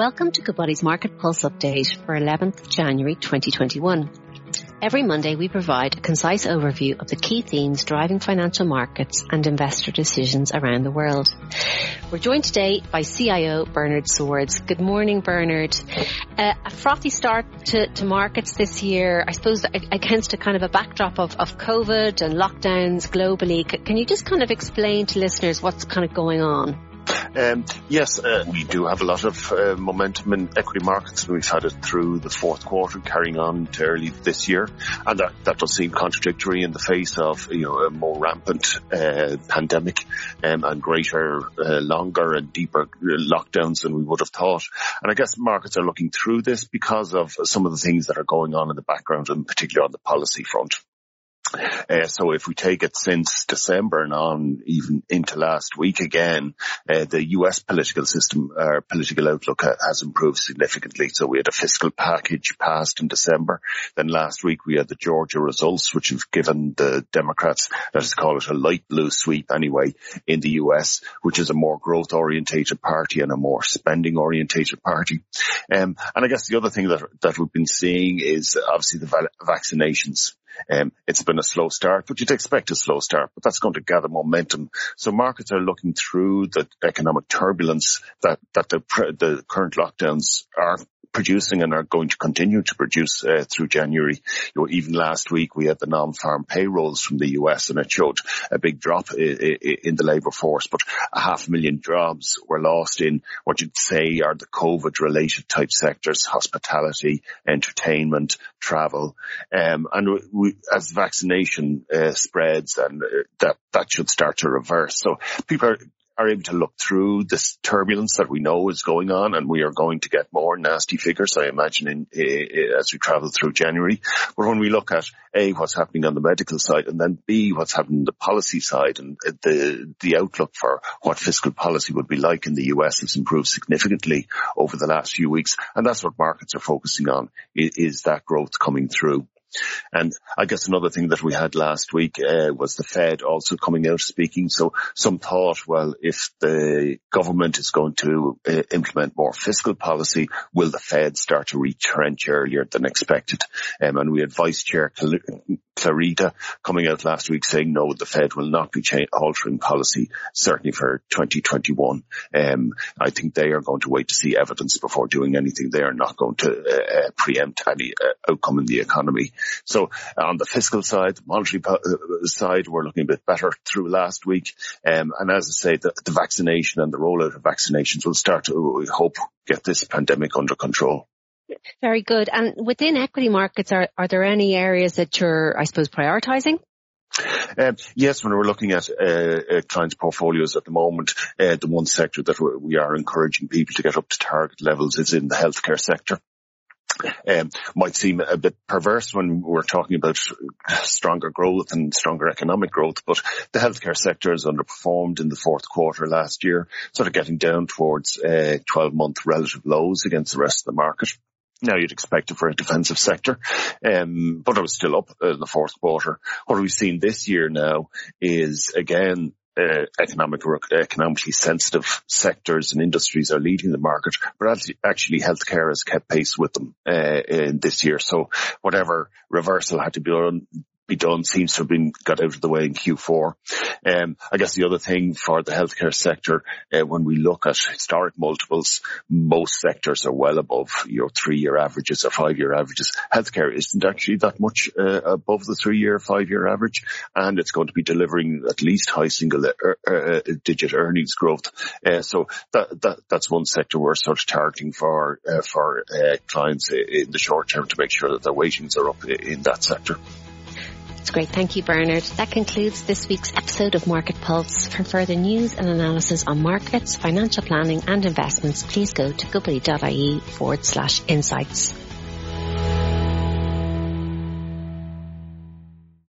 Welcome to Goodbody's Market Pulse update for 11th January 2021. Every Monday we provide a concise overview of the key themes driving financial markets and investor decisions around the world. We're joined today by CIO Bernard Swords. Good morning, Bernard. Uh, a frothy start to, to, markets this year, I suppose against a kind of a backdrop of, of COVID and lockdowns globally. Can you just kind of explain to listeners what's kind of going on? Um, yes, uh, we do have a lot of uh, momentum in equity markets. And we've had it through the fourth quarter, carrying on to early this year, and that, that does seem contradictory in the face of you know a more rampant uh, pandemic um, and greater, uh, longer and deeper lockdowns than we would have thought. And I guess markets are looking through this because of some of the things that are going on in the background, and particularly on the policy front. Uh, so if we take it since December and on even into last week again, uh, the US political system, our political outlook ha- has improved significantly. So we had a fiscal package passed in December. Then last week we had the Georgia results, which have given the Democrats, let's call it a light blue sweep anyway, in the US, which is a more growth orientated party and a more spending orientated party. Um, and I guess the other thing that, that we've been seeing is obviously the va- vaccinations. Um, it's been a slow start, but you'd expect a slow start, but that's going to gather momentum. So markets are looking through the economic turbulence that, that the, the current lockdowns are producing and are going to continue to produce uh, through January. You know, even last week we had the non-farm payrolls from the US and it showed a big drop in, the labour force, but a half million jobs were lost in what you'd say are the COVID related type sectors, hospitality, entertainment, travel. Um, and we, as vaccination uh, spreads and uh, that, that should start to reverse. So people are are able to look through this turbulence that we know is going on and we are going to get more nasty figures, I imagine, in, in, as we travel through January. But when we look at A, what's happening on the medical side and then B, what's happening on the policy side and eh, the, the outlook for what fiscal policy would be like in the US has improved significantly over the last few weeks. And that's what markets are focusing on is, is that growth coming through. And I guess another thing that we had last week uh, was the Fed also coming out speaking. So some thought, well, if the government is going to uh, implement more fiscal policy, will the Fed start to retrench earlier than expected? Um, and we had Vice Chair Clarida coming out last week saying no, the Fed will not be cha- altering policy, certainly for 2021. Um, I think they are going to wait to see evidence before doing anything. They are not going to uh, uh preempt any uh, outcome in the economy. So on the fiscal side, the monetary uh, side, we're looking a bit better through last week. Um, and as I say, the, the vaccination and the rollout of vaccinations will start to, we hope, get this pandemic under control. Very good. And within equity markets, are, are there any areas that you're, I suppose, prioritising? Um, yes, when we're looking at uh, uh, clients' portfolios at the moment, uh, the one sector that we are encouraging people to get up to target levels is in the healthcare sector. Um, might seem a bit perverse when we're talking about stronger growth and stronger economic growth, but the healthcare sector has underperformed in the fourth quarter last year, sort of getting down towards uh, 12 month relative lows against the rest of the market. Now you'd expect it for a defensive sector, um, but it was still up in the fourth quarter. What we've seen this year now is again uh, economic, economically sensitive sectors and industries are leading the market, but actually healthcare has kept pace with them uh, in this year. So whatever reversal had to be done, be done seems to have been got out of the way in Q4. Um, I guess the other thing for the healthcare sector, uh, when we look at historic multiples, most sectors are well above your three-year averages or five-year averages. Healthcare isn't actually that much uh, above the three-year, five-year average, and it's going to be delivering at least high single-digit uh, uh earnings growth. Uh, so that, that, that's one sector we're sort of targeting for uh, for clients in the short term to make sure that their weightings are up in that sector. That's great. Thank you, Bernard. That concludes this week's episode of Market Pulse. For further news and analysis on markets, financial planning and investments, please go to goodbody.ie forward slash insights.